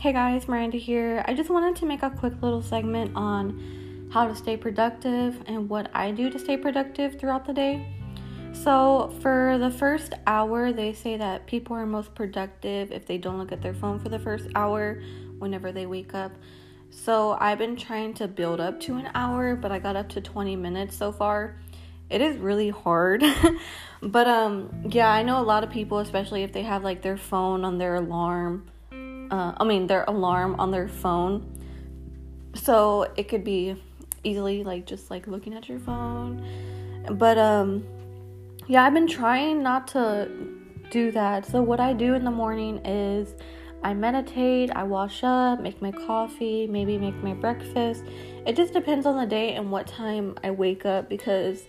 Hey guys, Miranda here. I just wanted to make a quick little segment on how to stay productive and what I do to stay productive throughout the day. So, for the first hour, they say that people are most productive if they don't look at their phone for the first hour whenever they wake up. So, I've been trying to build up to an hour, but I got up to 20 minutes so far. It is really hard. but um yeah, I know a lot of people especially if they have like their phone on their alarm uh, I mean their alarm on their phone. So, it could be easily like just like looking at your phone. But um yeah, I've been trying not to do that. So, what I do in the morning is I meditate, I wash up, make my coffee, maybe make my breakfast. It just depends on the day and what time I wake up because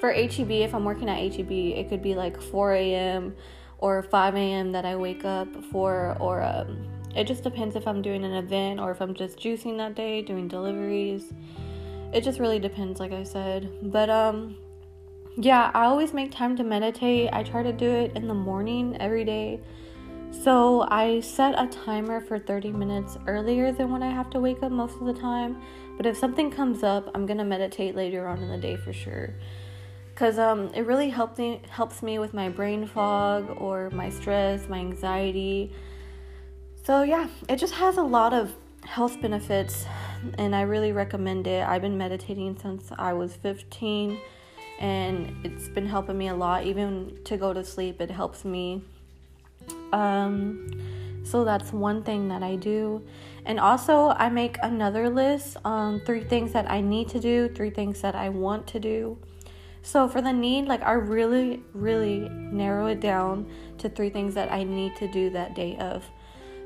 for HEB, if I'm working at HEB, it could be like 4 a.m. or 5 a.m. that I wake up for, or um, it just depends if I'm doing an event or if I'm just juicing that day, doing deliveries. It just really depends, like I said. But um, yeah, I always make time to meditate. I try to do it in the morning every day. So I set a timer for 30 minutes earlier than when I have to wake up most of the time. But if something comes up, I'm gonna meditate later on in the day for sure. Cause um, it really helps me helps me with my brain fog or my stress, my anxiety. So yeah, it just has a lot of health benefits, and I really recommend it. I've been meditating since I was 15 and it's been helping me a lot. Even to go to sleep it helps me um so that's one thing that I do. And also I make another list on three things that I need to do three things that I want to do. So for the need like I really really narrow it down to three things that I need to do that day of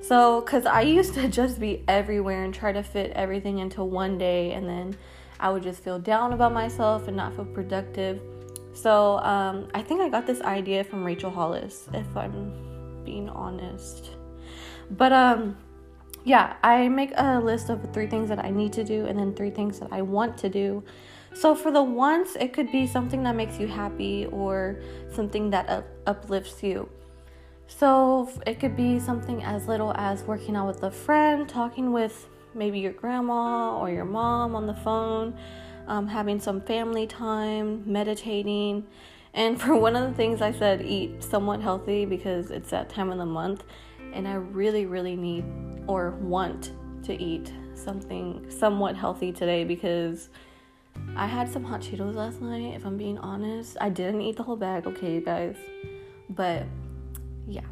so cuz I used to just be everywhere and try to fit everything into one day and then I would just feel down about myself and not feel productive. So um, I think I got this idea from Rachel Hollis, if I'm being honest. But um, yeah, I make a list of three things that I need to do and then three things that I want to do. So for the once, it could be something that makes you happy or something that up- uplifts you. So it could be something as little as working out with a friend, talking with maybe your grandma or your mom on the phone, um, having some family time, meditating. And for one of the things I said, eat somewhat healthy because it's that time of the month, and I really, really need or want to eat something somewhat healthy today because I had some hot Cheetos last night, if I'm being honest. I didn't eat the whole bag, okay, you guys, but yeah,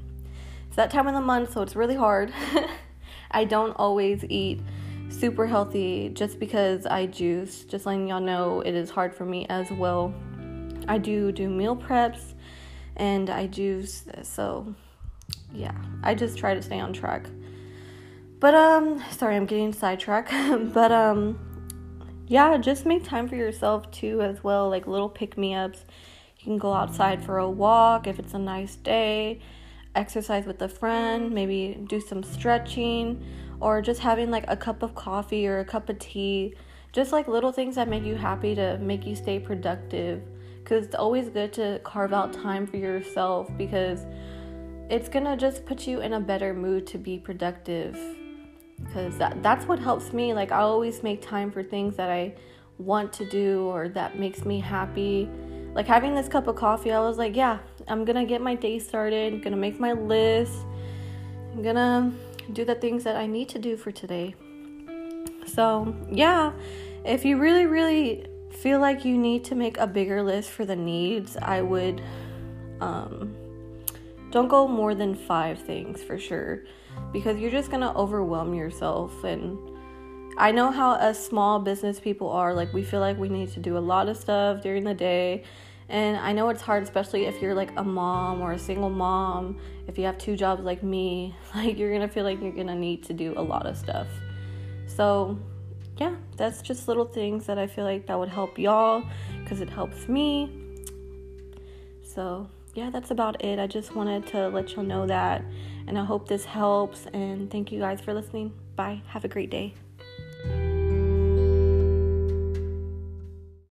it's that time of the month, so it's really hard. I don't always eat super healthy just because I juice. Just letting y'all know it is hard for me as well. I do do meal preps and I juice, so yeah, I just try to stay on track. But um sorry, I'm getting sidetracked. but um yeah, just make time for yourself too as well, like little pick-me-ups. You can go outside for a walk if it's a nice day exercise with a friend, maybe do some stretching, or just having like a cup of coffee or a cup of tea. Just like little things that make you happy to make you stay productive. Because it's always good to carve out time for yourself because it's gonna just put you in a better mood to be productive. Because that, that's what helps me. Like, I always make time for things that I want to do or that makes me happy like having this cup of coffee, I was like, yeah, I'm gonna get my day started, I'm gonna make my list, I'm gonna do the things that I need to do for today. So, yeah, if you really, really feel like you need to make a bigger list for the needs, I would um, don't go more than five things for sure because you're just gonna overwhelm yourself and I know how us small business people are. Like, we feel like we need to do a lot of stuff during the day. And I know it's hard, especially if you're like a mom or a single mom. If you have two jobs like me, like, you're gonna feel like you're gonna need to do a lot of stuff. So, yeah, that's just little things that I feel like that would help y'all because it helps me. So, yeah, that's about it. I just wanted to let y'all know that. And I hope this helps. And thank you guys for listening. Bye. Have a great day.